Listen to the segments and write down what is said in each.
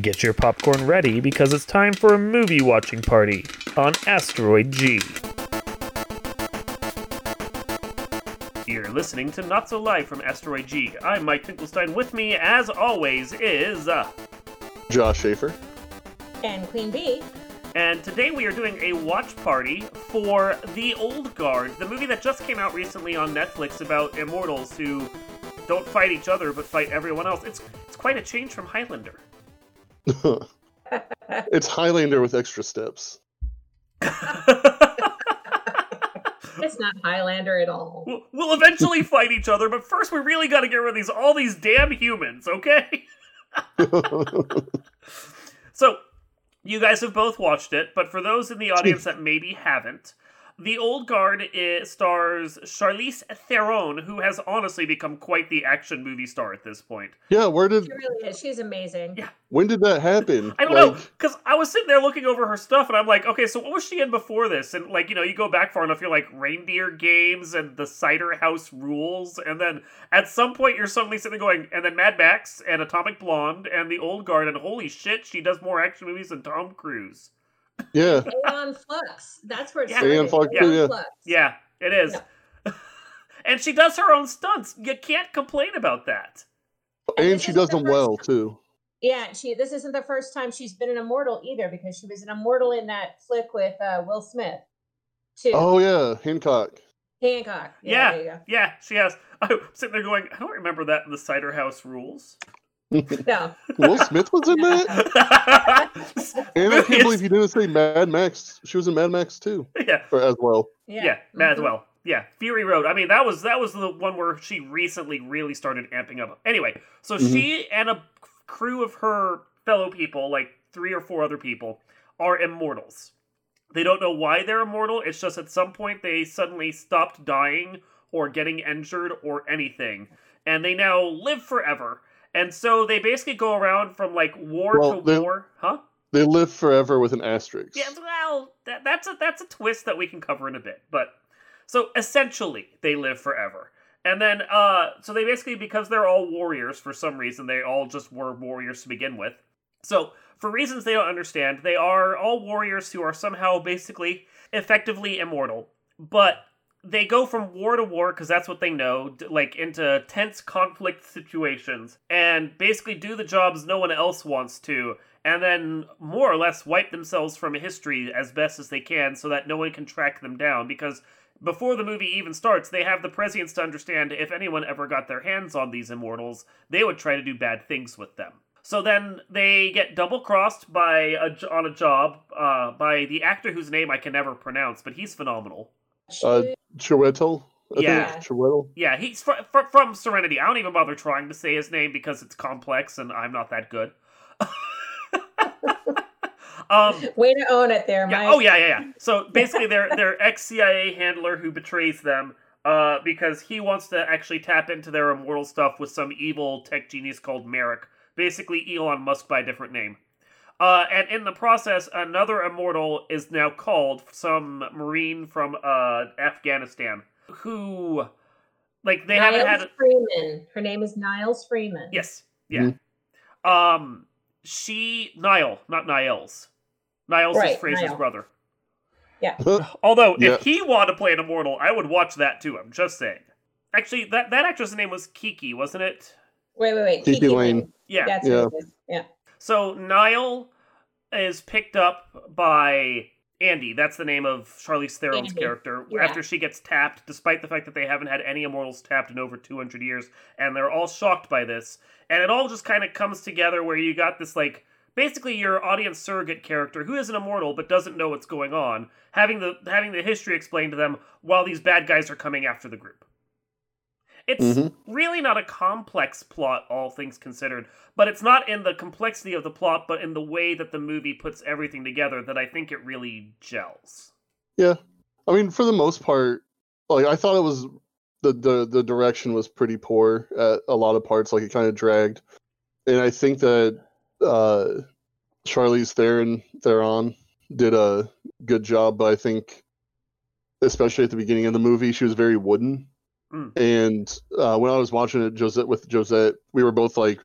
Get your popcorn ready because it's time for a movie watching party on Asteroid G. You're listening to Not So Live from Asteroid G. I'm Mike Finkelstein. With me, as always, is. Uh, Josh Schaefer. And Queen Bee. and today we are doing a watch party for The Old Guard, the movie that just came out recently on Netflix about immortals who don't fight each other but fight everyone else. It's it's quite a change from Highlander. It's Highlander with extra steps. It's not Highlander at all. We'll, we'll eventually fight each other, but first we really got to get rid of these all these damn humans, okay? so, you guys have both watched it, but for those in the audience that maybe haven't, The Old Guard is, stars Charlize Theron, who has honestly become quite the action movie star at this point. yeah, where did She really is. She's amazing. Yeah. when did that happen? I don't know, because I was sitting there looking over her stuff, and I'm like, okay, so what was she in before this? And like, you know, you go back far enough, you're like Reindeer Games and the Cider House Rules, and then at some point you're suddenly sitting there going, and then Mad Max and Atomic Blonde and The Old Guard, and holy shit, she does more action movies than Tom Cruise. Yeah, Aeon Flux. That's where it Yeah. Aeon Flux, Aeon yeah. Flux. Yeah, it is. and she does her own stunts. You can't complain about that. and this she does the them well time- too. Yeah, she. This isn't the first time she's been an immortal either, because she was an immortal in that flick with uh, Will Smith, too. Oh yeah, Hancock. Hancock. Yeah, Yeah. there you Yeah, she has. I'm sitting there going, I don't remember that in the Cider House Rules. go. No, Will Smith was in that, and I can't believe you didn't say Mad Max. She was in Mad Max too, yeah, or as well. yeah, yeah, Mad Mhm. well. Yeah, Fury Road. I mean, that was that was the one where she recently really started amping up. Anyway, so Mhm. she and a crew of her fellow people, like three or four other people, are immortals. They don't know why they're immortal. It's just at some point they suddenly stopped dying or getting injured or anything, and they now live forever. And so they basically go around from like war Well, to they- war, huh? They live forever with an asterisk. Yeah, well, that, that's a that's a twist that we can cover in a bit. But so essentially, they live forever, and then uh, so they basically because they're all warriors for some reason, they all just were warriors to begin with. So for reasons they don't understand, they are all warriors who are somehow basically effectively immortal, but they go from war to war because that's what they know, like into tense conflict situations, and basically do the jobs no one else wants to, and then more or less wipe themselves from history as best as they can so that no one can track them down because before the movie even starts they have the prescience to understand if anyone ever got their hands on these immortals they would try to do bad things with them so then they get double crossed by a, on a job uh, by the actor whose name I can never pronounce, but he's phenomenal. Uh, Chiwetel. I Yeah. think Chiwetel. Yeah, he's fr- fr- from Serenity. I don't even bother trying to say his name because it's complex and I'm not that good. um, Way to own it there, Yeah. Mike. Oh yeah, yeah, yeah. So basically, their their ex CIA handler who betrays them uh, because he wants to actually tap into their immortal stuff with some evil tech genius called Merrick. Basically, Elon Musk by a different name. Uh, and in the process, another immortal is now called some marine from uh, Afghanistan who, like, they haven't Niles had. Freeman. Her name is Niles Freeman. Yes. Yeah. Um, she Nile, not Niles. Niles is Frasier's Nile. brother. Yeah. Although, Yeah. if he wanted to play an immortal, I would watch that too. I'm just saying. Actually, that that actress' name was Kiki, wasn't it? Wait, wait, wait. Kiki Layne. Yeah. That's Yeah. what it is. Yeah. So Nile is picked up by Andy. That's the name of Charlize Theron's Andy. character. Yeah. After she gets tapped, despite the fact that they haven't had any immortals tapped in over 200 years, and they're all shocked by this. And it all just kind of comes together where you got this like basically your audience surrogate character who is an immortal but doesn't know what's going on, having the having the history explained to them while these bad guys are coming after the group. It's Mhm. really not a complex plot, all things considered, but it's not in the complexity of the plot, but in the way that the movie puts everything together that I think it really gels. Yeah. I mean, for the most part, like I thought it was the the the direction was pretty poor at a lot of parts. Like it kind of dragged, and I think that uh, Charlize Theron Theron did a good job. But I think, especially at the beginning of the movie, she was very wooden. Mm. And uh, when I was watching it, Josette with Josette, we were both like,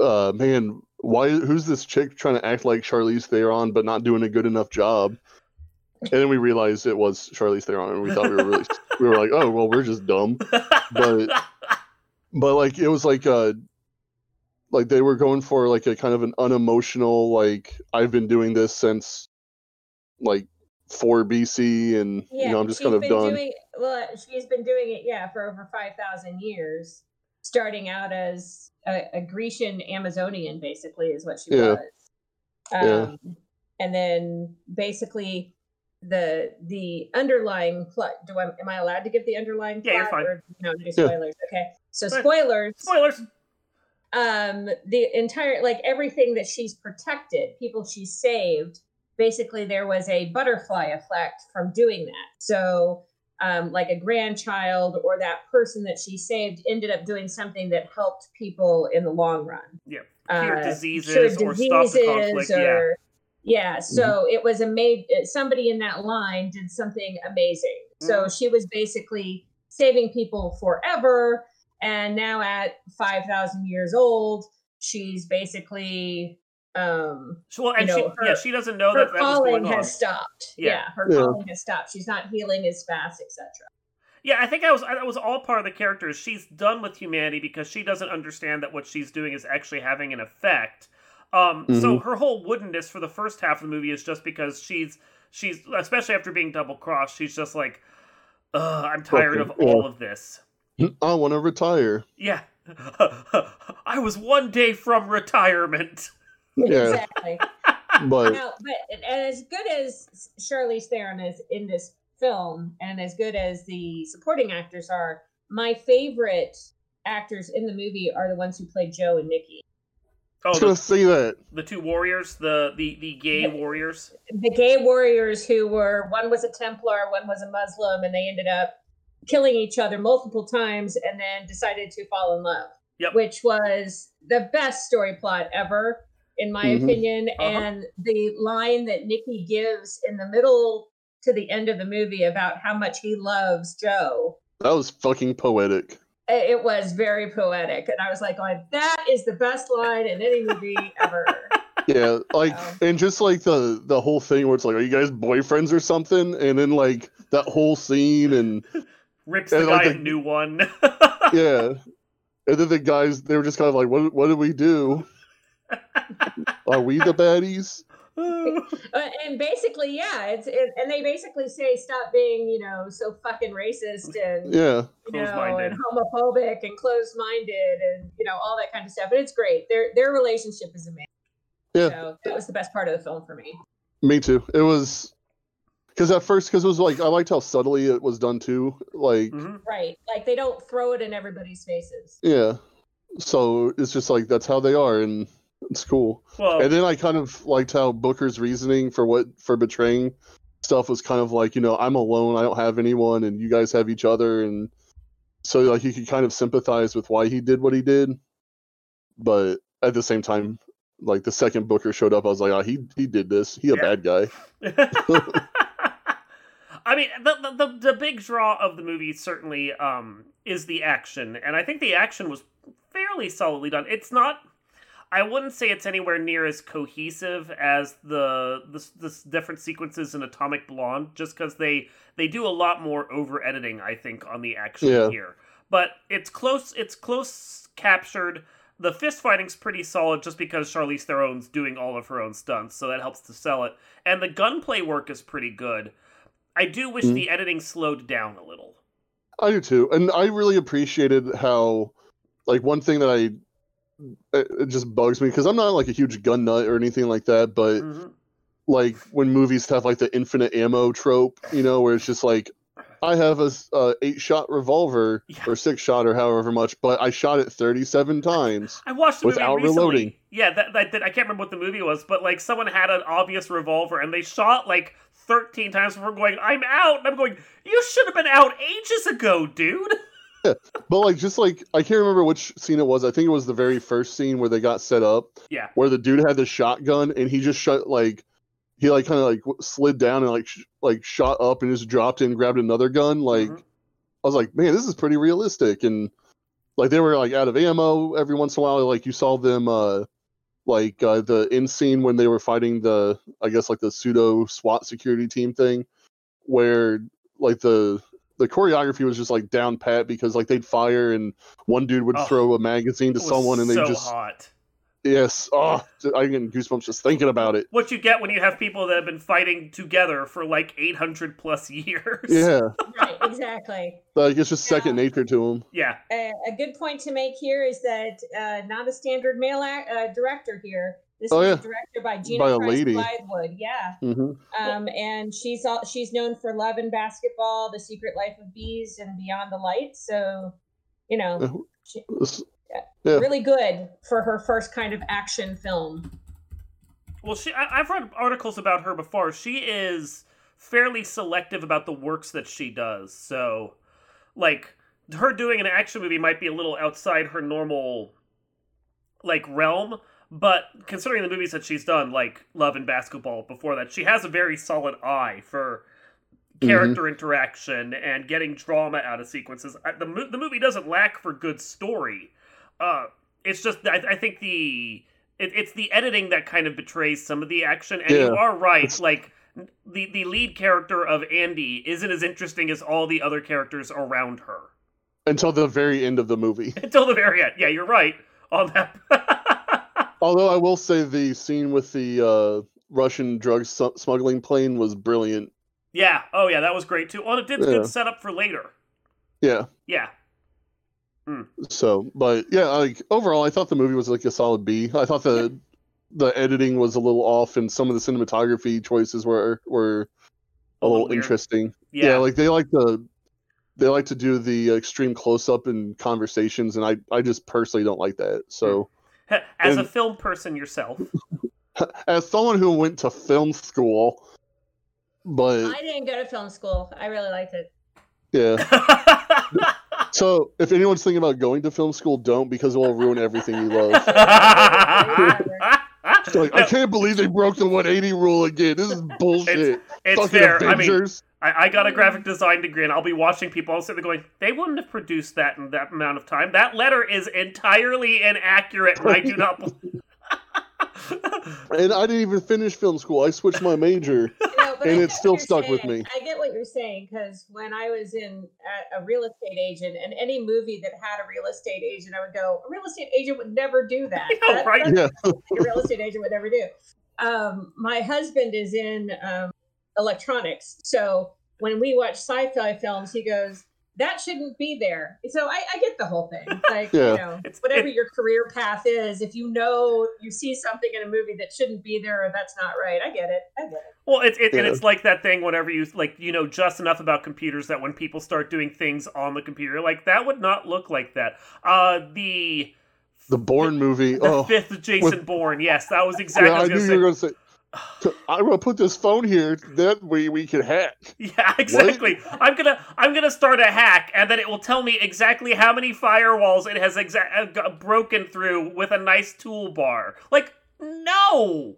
uh, "Man, why who's this chick trying to act like Charlize Theron but not doing a good enough job? And then we realized it was Charlize Theron, and we thought we were really we were like, oh well, we're just dumb. But but like it was like uh like they were going for like a kind of an unemotional like I've been doing this since like four BC, and you know I'm just kind of done. Doing, well, she's been doing it, yeah, for over five thousand years. Starting out as a, a Grecian Amazonian, basically, is what she Yeah. was. Um, Yeah. And then basically the the underlying plot. Do I am I allowed to give the underlying Yeah, you're fine. Or, no, do Yeah. spoilers. Okay, so spoilers. Spoilers. um the entire like everything that she's protected people she's saved basically there was a butterfly effect from doing that so um like a grandchild or that person that she saved ended up doing something that helped people in the long run Yeah. uh, Cure diseases cured or stop the conflict. Yeah. or- yeah so it was a made somebody in that line did something amazing so Mhm. she was basically saving people forever and now at 5000 years old she's basically um So- Well, and you she, her- yeah, she doesn't know her that that was calling going on. has stopped Yeah. yeah, her Yeah. calling has stopped she's not healing as fast etc Yeah, I think that was that was all part of the character. She's done with humanity because she doesn't understand that what she's doing is actually having an effect. Um, so her whole woodenness for the first half of the movie is just because she's she's especially after being double crossed, she's just like, Ugh, I'm tired of Fucking- yeah. all of this. I want to retire. Yeah, I was one day from retirement. Yeah. exactly But now, but and as good as Charlize Theron is in this film, and as good as the supporting actors are, my favorite actors in the movie are the ones who played Joe and Nikki. I Oh, was gonna the, say that. the two warriors, the the the gay Yeah. warriors. The gay warriors who were one was a Templar, one was a Muslim, and they ended up killing each other multiple times, and then decided to fall in love. Yep. Which was the best story plot ever, in my Mhm. opinion. Uh-huh. And the line that Nikki gives in the middle to the end of the movie about how much he loves Joe. That was fucking poetic. It was very poetic, and I was like, "Going, that is the best line in any movie ever." Yeah, like Wow. and just like the the whole thing where it's like, are you guys boyfriends or something? And then like that whole scene and Rips the And, like, guy a new one. yeah, and then the guys they were just kind of like, what what did we do? Are we the baddies? Uh, and basically, yeah, it's it, and they basically say stop being, you know, so fucking racist and Yeah, you know and homophobic and closed-minded and you know all that kind of stuff. And it's great. Their their relationship is amazing. Yeah. So that was the best part of the film for me. me too. It was because at first, because it was like I liked how subtly it was done too. Like, Mhm. Right. Like they don't throw it in everybody's faces. yeah, so it's just like that's how they are, and it's cool. Well, And then I kind of liked how Booker's reasoning for what for betraying stuff was kind of like, you know, I'm alone, I don't have anyone, and you guys have each other, and so like you could kind of sympathize with why he did what he did, but at the same time, like the second Booker showed up, I was like, oh, he he did this, he a Yeah. bad guy. I mean, the, the the the big draw of the movie certainly um, is the action, and I think the action was fairly solidly done. It's not. I wouldn't say it's anywhere near as cohesive as the the, the different sequences in Atomic Blonde, just because they they do a lot more over editing. I think on the action Yeah. here, but it's close. It's close captured. The fist fighting's pretty solid, just because Charlize Theron's doing all of her own stunts, so that helps to sell it. And the gunplay work is pretty good. I do wish Mhm. the editing slowed down a little. I do too, and I really appreciated how, like, one thing that I it, just bugs me because I'm not like a huge gun nut or anything like that, but Mhm. like when movies have like the infinite ammo trope, you know, where it's just like I have a uh, eight shot revolver Yeah. or six shot or however much, but I shot it 37 times. I watched the movie Without recently. reloading. Yeah, that, that, that I can't remember what the movie was, but like someone had an obvious revolver and they shot like 13 times before going, "I'm out." And I'm going, "You should have been out ages ago, dude." But like just like I can't remember which scene it was. I think it was the very first scene where they got set up. Yeah. Where the dude had the shotgun and he just shot like he like kind of like slid down and like sh- like shot up and just dropped in and grabbed another gun. Like Mhm. I was like, man, this is pretty realistic. And like they were like out of ammo every once in a while. Like you saw them uh like uh, the in scene when they were fighting the I guess like the pseudo SWAT security team thing, where like the the choreography was just like down pat because like they'd fire and one dude would Oh, throw a magazine to someone and they so just hot. yes oh I get goosebumps just thinking about it. What you get when you have people that have been fighting together for like 800 plus years. Yeah, right, exactly. like it's just second Yeah. nature to them. Yeah. A, a good point to make here is that uh, not a standard male act, uh, director here. This Oh, is yeah. directed by Gina By a Prince lady. Bythewood. Yeah, hmm um, and she's all, she's known for Love and Basketball, The Secret Life of Bees, and Beyond the Light. So, you know, she, Yeah. really good for her first kind of action film. Well, she I, I've read articles about her before. She is fairly selective about the works that she does. So, like her doing an action movie might be a little outside her normal like realm, but considering the movies that she's done like Love and Basketball before that, she has a very solid eye for character interaction and getting drama out of sequences. The the movie doesn't lack for good story. Uh it's just I, I think the it, it's the editing that kind of betrays some of the action. And you are right. It's- Like the the lead character of Andy isn't as interesting as all the other characters around her Until the very end of the movie. until the very end. Yeah, you're right on that. Although I will say the scene with the uh, Russian drug smuggling plane was brilliant. yeah. Oh yeah, that was great too. Well, it did Yeah. good setup for later. Yeah. Yeah. So, but yeah, like overall, I thought the movie was like a solid B. I thought the the editing was a little off, and some of the cinematography choices were were a, A little interesting. Yeah. like they like to they like to do the extreme close up in conversations, and I I just personally don't like that. So, As a film person yourself. as someone who went to film school, but I didn't go to film school. I really liked it. yeah. So, if anyone's thinking about going to film school, don't because it will ruin everything you love. It's like, I can't believe they broke the 180 rule again. This is bullshit. it's Fucking fair. I mean, Avengers. I, I got a graphic design degree, and I'll be watching people all sitting there going, "They wouldn't have produced that in that amount of time. That letter is entirely inaccurate, and I do not." and I didn't even finish film school. I switched my major. No, And get it's still you're stuck with me. I get what you're saying because when I was in a, a real estate agent, and any movie that had a real estate agent, I would go, a real estate agent would never do that. Know, That- right? that's Yeah. a real estate agent would never do. Um, my husband is in um, electronics, so when we watch sci-fi films, he goes, "That shouldn't be there." So I, I get the whole thing. Like Yeah. you know, It's- whatever it- your career path is, if you know you see something in a movie that shouldn't be there or that's not right, I get it. I get it. Well, it's it, and it's like that thing whenever you like you know just enough about computers that when people start doing things on the computer, like that would not look like that. Uh, the The Bourne movie. the oh, fifth Jason Bourne. Yes, that was exactly. yeah, what I I knew was you gonna were say. going to say. I'm to put this phone here. That way we can hack. Yeah, exactly. I'm gonna I'm gonna start a hack, and then it will tell me exactly how many firewalls it has exa- uh, broken through with a nice toolbar. Like, no,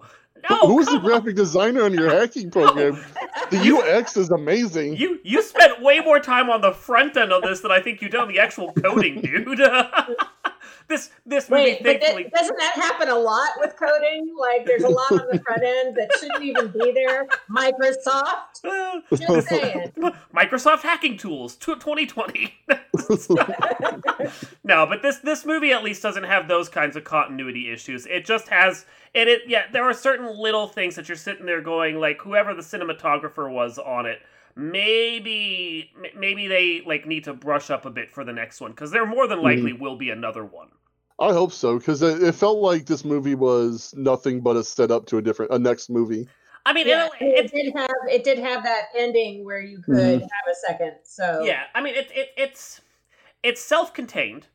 no. Who was the come on. graphic designer on your hacking program? The UX is amazing. You you spent way more time on the front end of this than I think you did on the actual coding, dude. this this movie, Wait, but thankfully. that, doesn't that happen a lot with coding? Like, there's a lot on the front end that shouldn't even be there. Microsoft, just saying. Microsoft hacking tools, tw- 2020. no, but this this movie at least doesn't have those kinds of continuity issues. It just has and it yeah, there are certain little things that you're sitting there going like whoever the cinematographer was on it, maybe maybe they like need to brush up a bit for the next one because there more than hmm. likely will be another one. I hope so because it, it felt like this movie was nothing but a setup to a different a next movie. I mean, Yeah, it, it, it did have it did have that ending where you could Mhm. have a second. So Yeah, I mean it, it it's it's self-contained,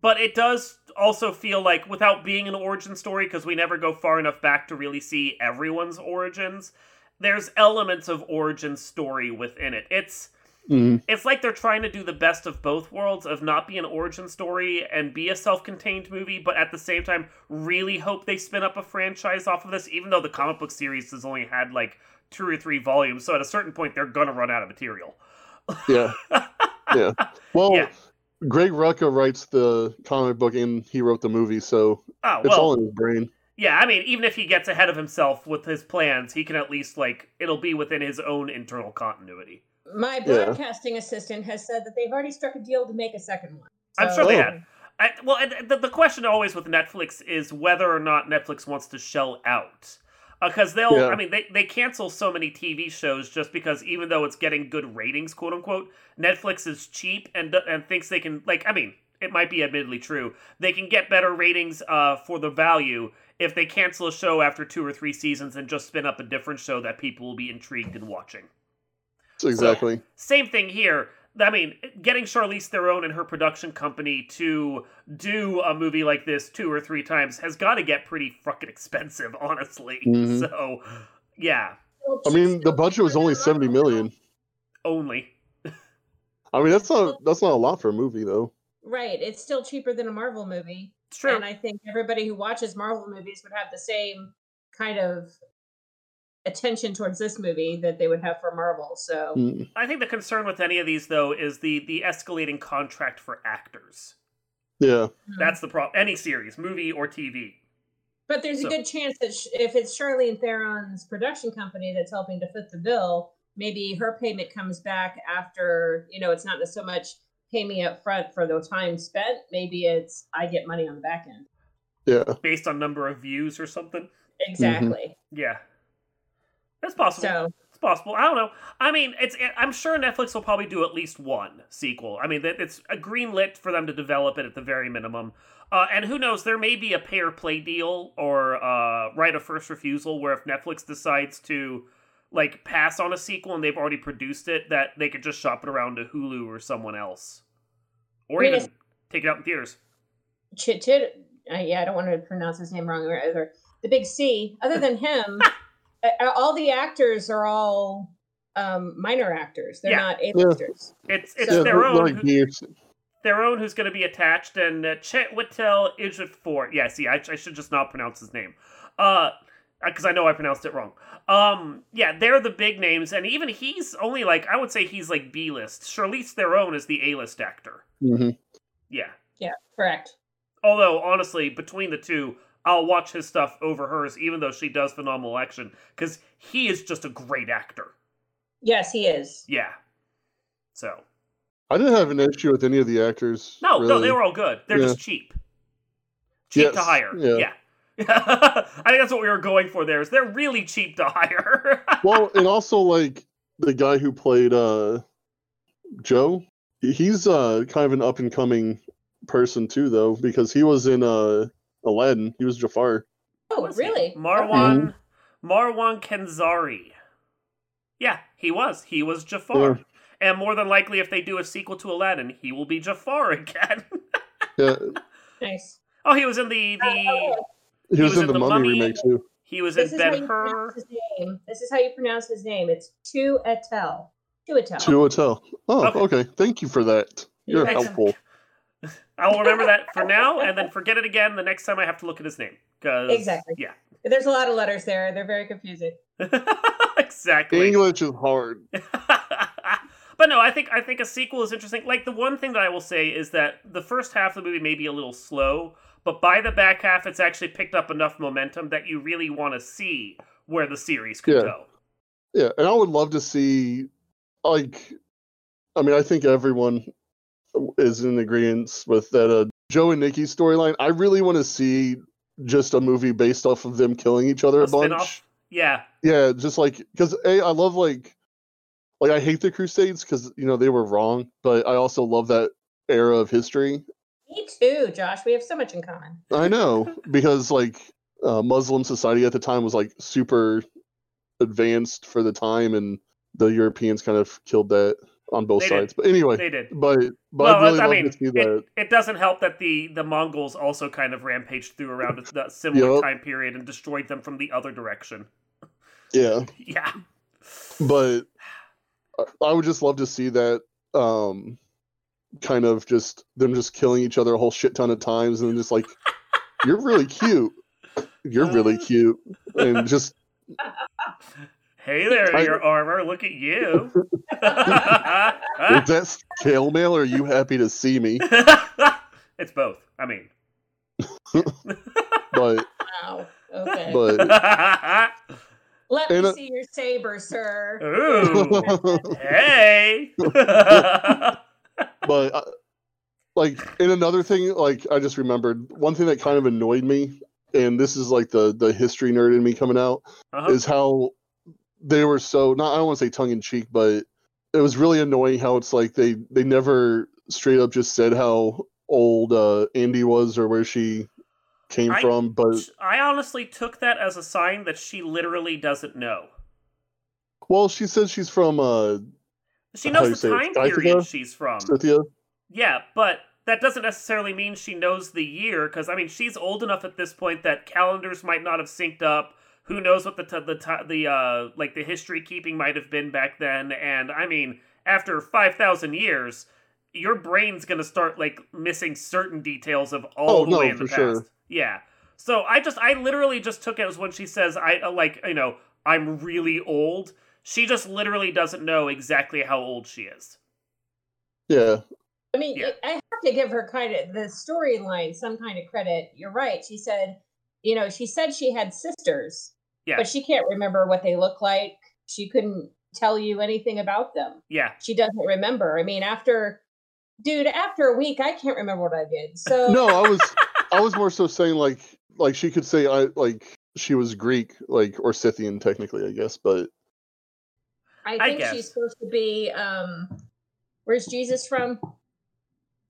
but it does also feel like without being an origin story because we never go far enough back to really see everyone's origins. There's elements of origin story within it. It's Mhm. it's like they're trying to do the best of both worlds of not be an origin story and be a self-contained movie, but at the same time really hope they spin up a franchise off of this, even though the comic book series has only had like two or three volumes. So at a certain point, they're gonna run out of material. Yeah, yeah. Well, Yeah. Greg Rucka writes the comic book and he wrote the movie, so Oh it's all in his brain. yeah. I mean, even if he gets ahead of himself with his plans, he can at least like it'll be within his own internal continuity. My Yeah. broadcasting assistant has said that they've already struck a deal to make a second one. I'm sure they had. I, well, the, the question always with Netflix is whether or not Netflix wants to shell out. Because they'll, Yeah. I mean, they, they cancel so many TV shows just because even though it's getting good ratings, quote unquote, Netflix is cheap and and thinks they can, like, I mean, it might be admittedly true. They can get better ratings uh, for the value if they cancel a show after two or three seasons and just spin up a different show that people will be intrigued in watching. Exactly. Same thing here. I mean, getting Charlize Theron and her production company to do a movie like this two or three times has got to get pretty fucking expensive, honestly. Mhm. So, yeah, I mean, the budget was only seventy million. only. I mean, that's not that's not a lot for a movie, though. Right. It's still cheaper than a Marvel movie. It's true. And I think everybody who watches Marvel movies would have the same kind of attention towards this movie that they would have for Marvel. So Mm. I think the concern with any of these, though, is the the escalating contract for actors. Yeah, That's the problem. Any series, movie or TV. But there's So- a good chance that sh- if it's Charlene Theron's production company that's helping to foot the bill, maybe her payment comes back after, you know, it's not so much pay me up front for the time spent. Maybe it's I get money on the back end. yeah. Based on number of views or something. Exactly. Yeah. That's possible. So It's possible. I don't know. I mean, it's. I'm sure Netflix will probably do at least one sequel. I mean, that it's a green lit for them to develop it at the very minimum. Uh, and who knows? There may be a pay or play deal or uh, right of first refusal where if Netflix decides to like pass on a sequel and they've already produced it, that they could just shop it around to Hulu or someone else, or even it's- take it out in theaters. Chit Chit, uh, yeah, I don't want to pronounce his name wrong. Or, or the big C. Other than him, all the actors are all um, minor actors. They're Yeah. not A-listers. It's it's So- their own. who- their own who's going to be attached, and uh, Chet Whittel Ejiofor. Yeah, see, I, I should just not pronounce his name, uh, because I know I pronounced it wrong. Um, yeah, they're the big names, and even he's only like I would say he's like B list. Charlize Theron is the A list actor. hmm Yeah, Yeah, correct. although honestly, between the two. I'll watch his stuff over hers, even though she does phenomenal action, because he is just a great actor. Yes, he is. Yeah. So I didn't have an issue with any of the actors. no, no, they were all good. They're Yeah. just cheap. Cheap to hire. yeah. Yeah. I think that's what we were going for there is they're really cheap to hire. well, and also like the guy who played uh Joe, he's uh kind of an up and coming person too, though, because he was in uh Aladdin. He was Jafar. Oh, Was he? really? Marwan mm-hmm. Marwan Kenzari. Yeah, he was. He was Jafar. And more than likely if they do a sequel to Aladdin, he will be Jafar again. Yeah, Nice. oh, he was in the the oh, oh, oh. he, was, was in in the, The Mummy, Mummy. remake too. he was This in is Ben Hur. his name. This is how you pronounce his name. It's Tu Etel. Tu Etel. To Hotel. Oh, Okay. okay. Thank you for that. You're Thanks. helpful. I will remember that for now and then forget it again the next time I have to look at his name. 'Cause- Exactly. Yeah. There's a lot of letters there. They're very confusing. exactly. English is hard. but no, I think I think a sequel is interesting. Like the one thing that I will say is that the first half of the movie may be a little slow, but by the back half, it's actually picked up enough momentum that you really want to see where the series could Yeah. go. Yeah, and I would love to see, like, I mean, I think everyone is in agreement with that. Uh, Joe and Nikki storyline. I really want to see just a movie based off of them killing each other A a, bunch. Yeah, Yeah, just like because a I love like, like I hate the Crusades because you know they were wrong, but I also love that era of history. Me too, Josh. We have so much in common. I know because like uh, Muslim society at the time was like super advanced for the time, and the Europeans kind of killed that on both They did. sides. But anyway, they did. but but well, I'd really I mean, to see that. it, it doesn't help that the the Mongols also kind of rampaged through around a that similar Yup. time period and destroyed them from the other direction. Yeah, Yeah. but I- I would just love to see that. Um, kind of just them just killing each other a whole shit ton of times, and just like, you're really cute. You're really cute, and just Hey there, I- your armor. Look at you. Is that scale mail or are you happy to see me? it's both. I mean, But Wow. Okay. but Let and, me uh, see your saber, sir. ooh, hey. but uh, like in another thing like i just remembered one thing that kind of annoyed me and this is like the the history nerd in me coming out uh-huh. is how they were so not i don't want to say tongue-in-cheek but it was really annoying how it's like they they never straight up just said how old uh andy was or where she came I- from but I honestly took that as a sign that she literally doesn't know. well she says she's from uh She How do you knows the time Scythia? period she's from. cynthia Yeah, but that doesn't necessarily mean she knows the year because I mean she's old enough at this point that calendars might not have synced up. Who knows what the t- the t- the uh like the history keeping might have been back then? And I mean, after five thousand years, your brain's gonna start like missing certain details of all Oh, the no, way in the past. sure. Yeah. So I just I literally just took it as when she says I uh, like you know I'm really old. She just literally doesn't know exactly how old she is. yeah I mean, Yeah. I have to give her kind of the storyline some kind of credit. You're right. She said, you know, she said she had sisters, Yeah. but she can't remember what they look like. She couldn't tell you anything about them. Yeah. She doesn't remember. I mean, after, dude, after a week, I can't remember what I did. So, no i was i was more so saying like like she could say i like she was greek like or scythian technically i guess but I I think guess. she's supposed to be, um, where's Jesus from?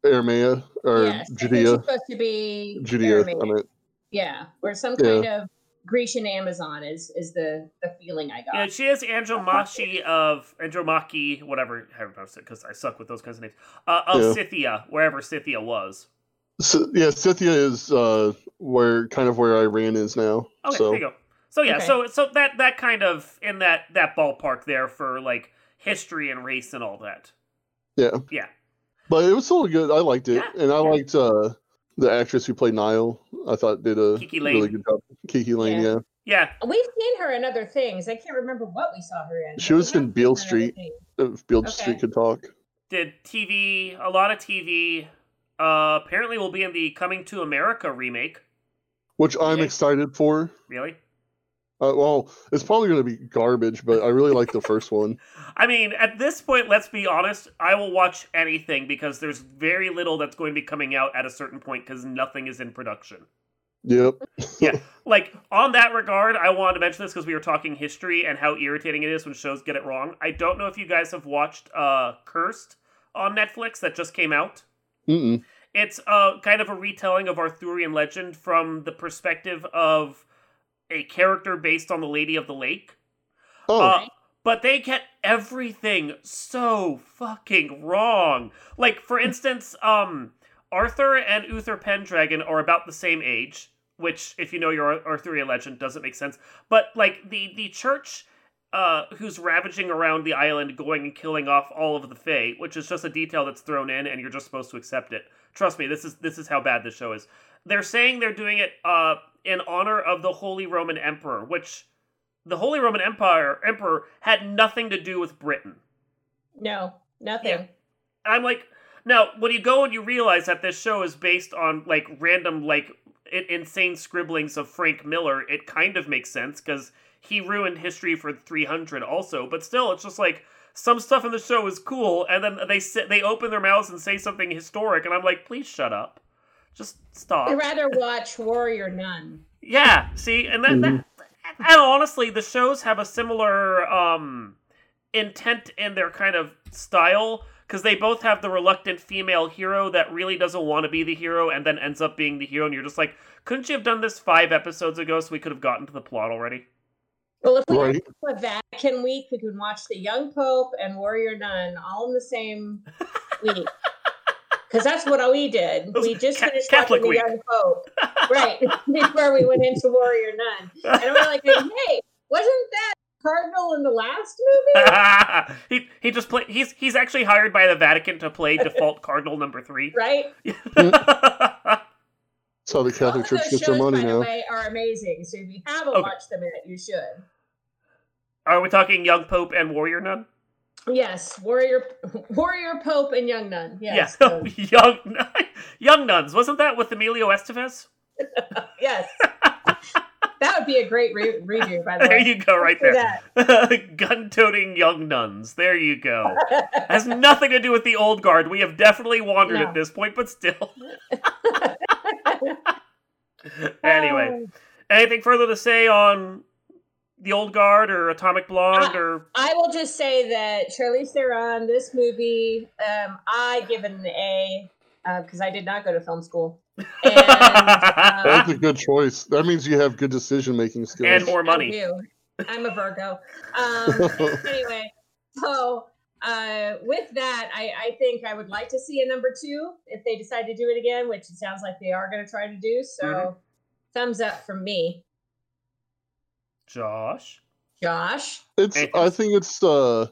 aramea or yes, I think judea she's supposed to be judea Aramaic. I meant. Yeah, or some Yeah. kind of Grecian Amazon is is the the feeling I got. Yeah, she is Andromache of Andromache, whatever, I don't know, because I suck with those kinds of names. Uh, of Yeah. Scythia, wherever Scythia was. So, yeah scythia is uh where kind of where iran is now Okay, so there you go. So yeah, Okay. so so that that kind of in that that ballpark there for like history and race and all that. yeah Yeah. but it was still good i liked it Yeah, and i yeah. liked uh the actress who played Nile, I thought did a Kiki really Layne. good job. Kiki Layne, Yeah. yeah. Yeah, We've seen her in other things. I can't remember what we saw her in. She was in have Beale seen her in other Street. things. If Beale Okay. Street could talk. did TV, a lot of TV. Uh, apparently, will be in the Coming to America remake. Which I'm Yeah. excited for. Really? Uh, well, it's probably going to be garbage, but I really like the first one. I mean, at this point, let's be honest. I will watch anything because there's very little that's going to be coming out at a certain point because nothing is in production. Yep. Yeah. Like, on that regard, I wanted to mention this because we were talking history and how irritating it is when shows get it wrong. I don't know if you guys have watched uh, Cursed on Netflix that just came out. Mm-mm. It's uh, kind of a retelling of Arthurian legend from the perspective of a character based on the Lady of the Lake. Oh, Uh, but they get everything so fucking wrong. Like, for instance, um, Arthur and Uther Pendragon are about the same age, which, if you know your Arthurian legend, doesn't make sense. But like the the church, uh, who's ravaging around the island, going and killing off all of the Fae, which is just a detail that's thrown in, and you're just supposed to accept it. Trust me, this is this is how bad this show is. They're saying they're doing it uh, in honor of the Holy Roman Emperor, which the Holy Roman Empire Emperor had nothing to do with Britain. No, nothing. Yeah. I'm like, now when you go and you realize that this show is based on like random like insane scribblings of Frank Miller, it kind of makes sense because he ruined history for 300 also. But still, it's just like some stuff in the show is cool, and then they sit, they open their mouths and say something historic, and I'm like, please shut up, just stop. I'd rather watch Warrior Nun. Yeah, see, and that, that and honestly, the shows have a similar um intent in their kind of style because they both have the reluctant female hero that really doesn't want to be the hero and then ends up being the hero, and you're just like, couldn't you have done this five episodes ago so we could have gotten to the plot already? Well, if we Right. had a Vatican week, we could watch The Young Pope and Warrior Nun all in the same week. Because that's what we did. We just Ca- finished Catholic watching week. The Young Pope, right? Before we went into Warrior Nun, and we're like, "Hey, wasn't that Cardinal in the last movie?" he he just play he's he's actually hired by the Vatican to play default cardinal number three. Right? That's how the Catholic of Church gets their money by the now. way, are amazing. So if you haven't Okay. watched them yet, you should. Are we talking Young Pope and Warrior Nun? Yes, warrior, warrior pope, and young nun. Yes, yeah, young young nuns. Wasn't that with Emilio Estevez? yes. that would be a great re- redo, by the There way. There you go, right there. Gun-toting young nuns. There you go. Has nothing to do with the old guard. We have definitely wandered No. at this point, but still. anyway, anything further to say on the old guard or Atomic Blonde Uh, or I will just say that Charlize Theron, this movie, um, I give it an A because I did not go to film school. And, uh, That's a good choice. That means you have good decision making skills. and more I money? do. I'm a Virgo. Um, anyway, so uh, with that, I, I think I would like to see a number two if they decide to do it again, which it sounds like they are going to try to do. So, Mhm. thumbs up from me, Josh. Josh. It's. Anything I think it's. uh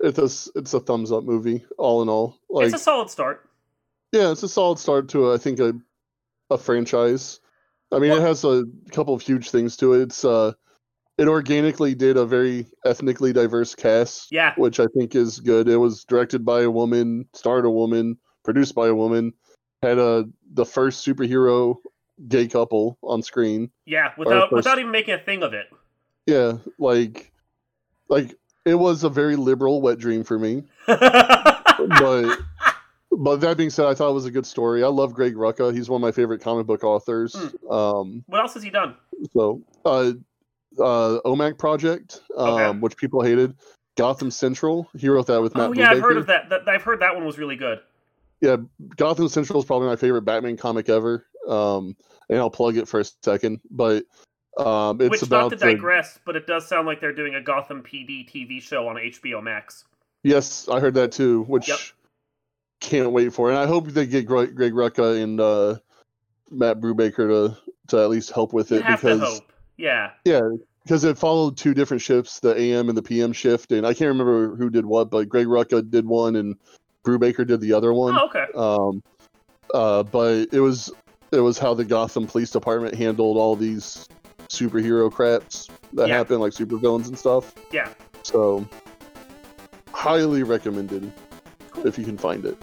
It's a, It's a thumbs up movie. All in all, like it's a solid start. yeah, it's a solid start to I think a a franchise. I mean, Well- it has a couple of huge things to it. It's uh, it organically did a very ethnically diverse cast, Yeah. which I think is good. It was directed by a woman, starred a woman, produced by a woman, had a the first superhero gay couple on screen. Yeah, without course. without even making a thing of it. Yeah, like, like it was a very liberal wet dream for me. but but that being said, I thought it was a good story. I love Greg Rucka. He's one of my favorite comic book authors. Um, what else has he done? so uh, uh, OMAC Project, um, Okay. which people hated. Gotham Central. He wrote that with Matt. oh yeah, I've heard of that. that. I've heard that one was really good. Yeah, Gotham Central is probably my favorite Batman comic ever. Um, and I'll plug it for a second, but um, it's Which about not to the- digress, but it does sound like they're doing a Gotham PD TV show on HBO Max. Yes, I heard that too, which Yep. can't wait for. And I hope they get Greg, Greg Rucka and uh, Matt Brubaker to to at least help with it because. Yeah. yeah, because it followed two different shifts, the AM and the PM shift, and I can't remember who did what, but Greg Rucka did one and Brubaker did the other one. Oh, okay. Um, uh, but it was it was how the Gotham Police Department handled all these superhero craps that Yeah. happen, like supervillains and stuff. Yeah. So, highly recommended if you can find it.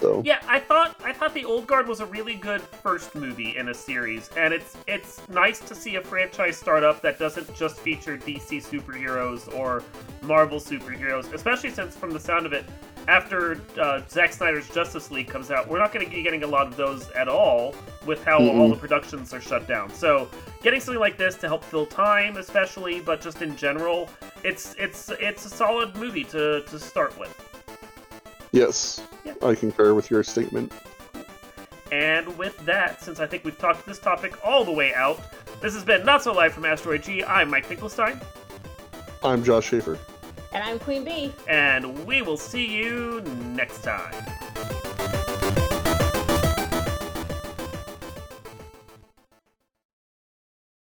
So, Yeah, I thought I thought the Old Guard was a really good first movie in a series, and it's it's nice to see a franchise start up that doesn't just feature DC superheroes or Marvel superheroes, especially since from the sound of it, after uh, Zack Snyder's Justice League comes out, we're not going to be getting a lot of those at all with how all Mm-mm. the productions are shut down. So getting something like this to help fill time, especially, but just in general, it's it's it's a solid movie to to start with. yes, Yeah. I concur with your statement. And with that, since I think we've talked this topic all the way out, this has been Not So Live from Asteroid G. I'm Mike Finkelstein, I'm Josh Schaefer. And I'm Queen Bee. and we will see you next time.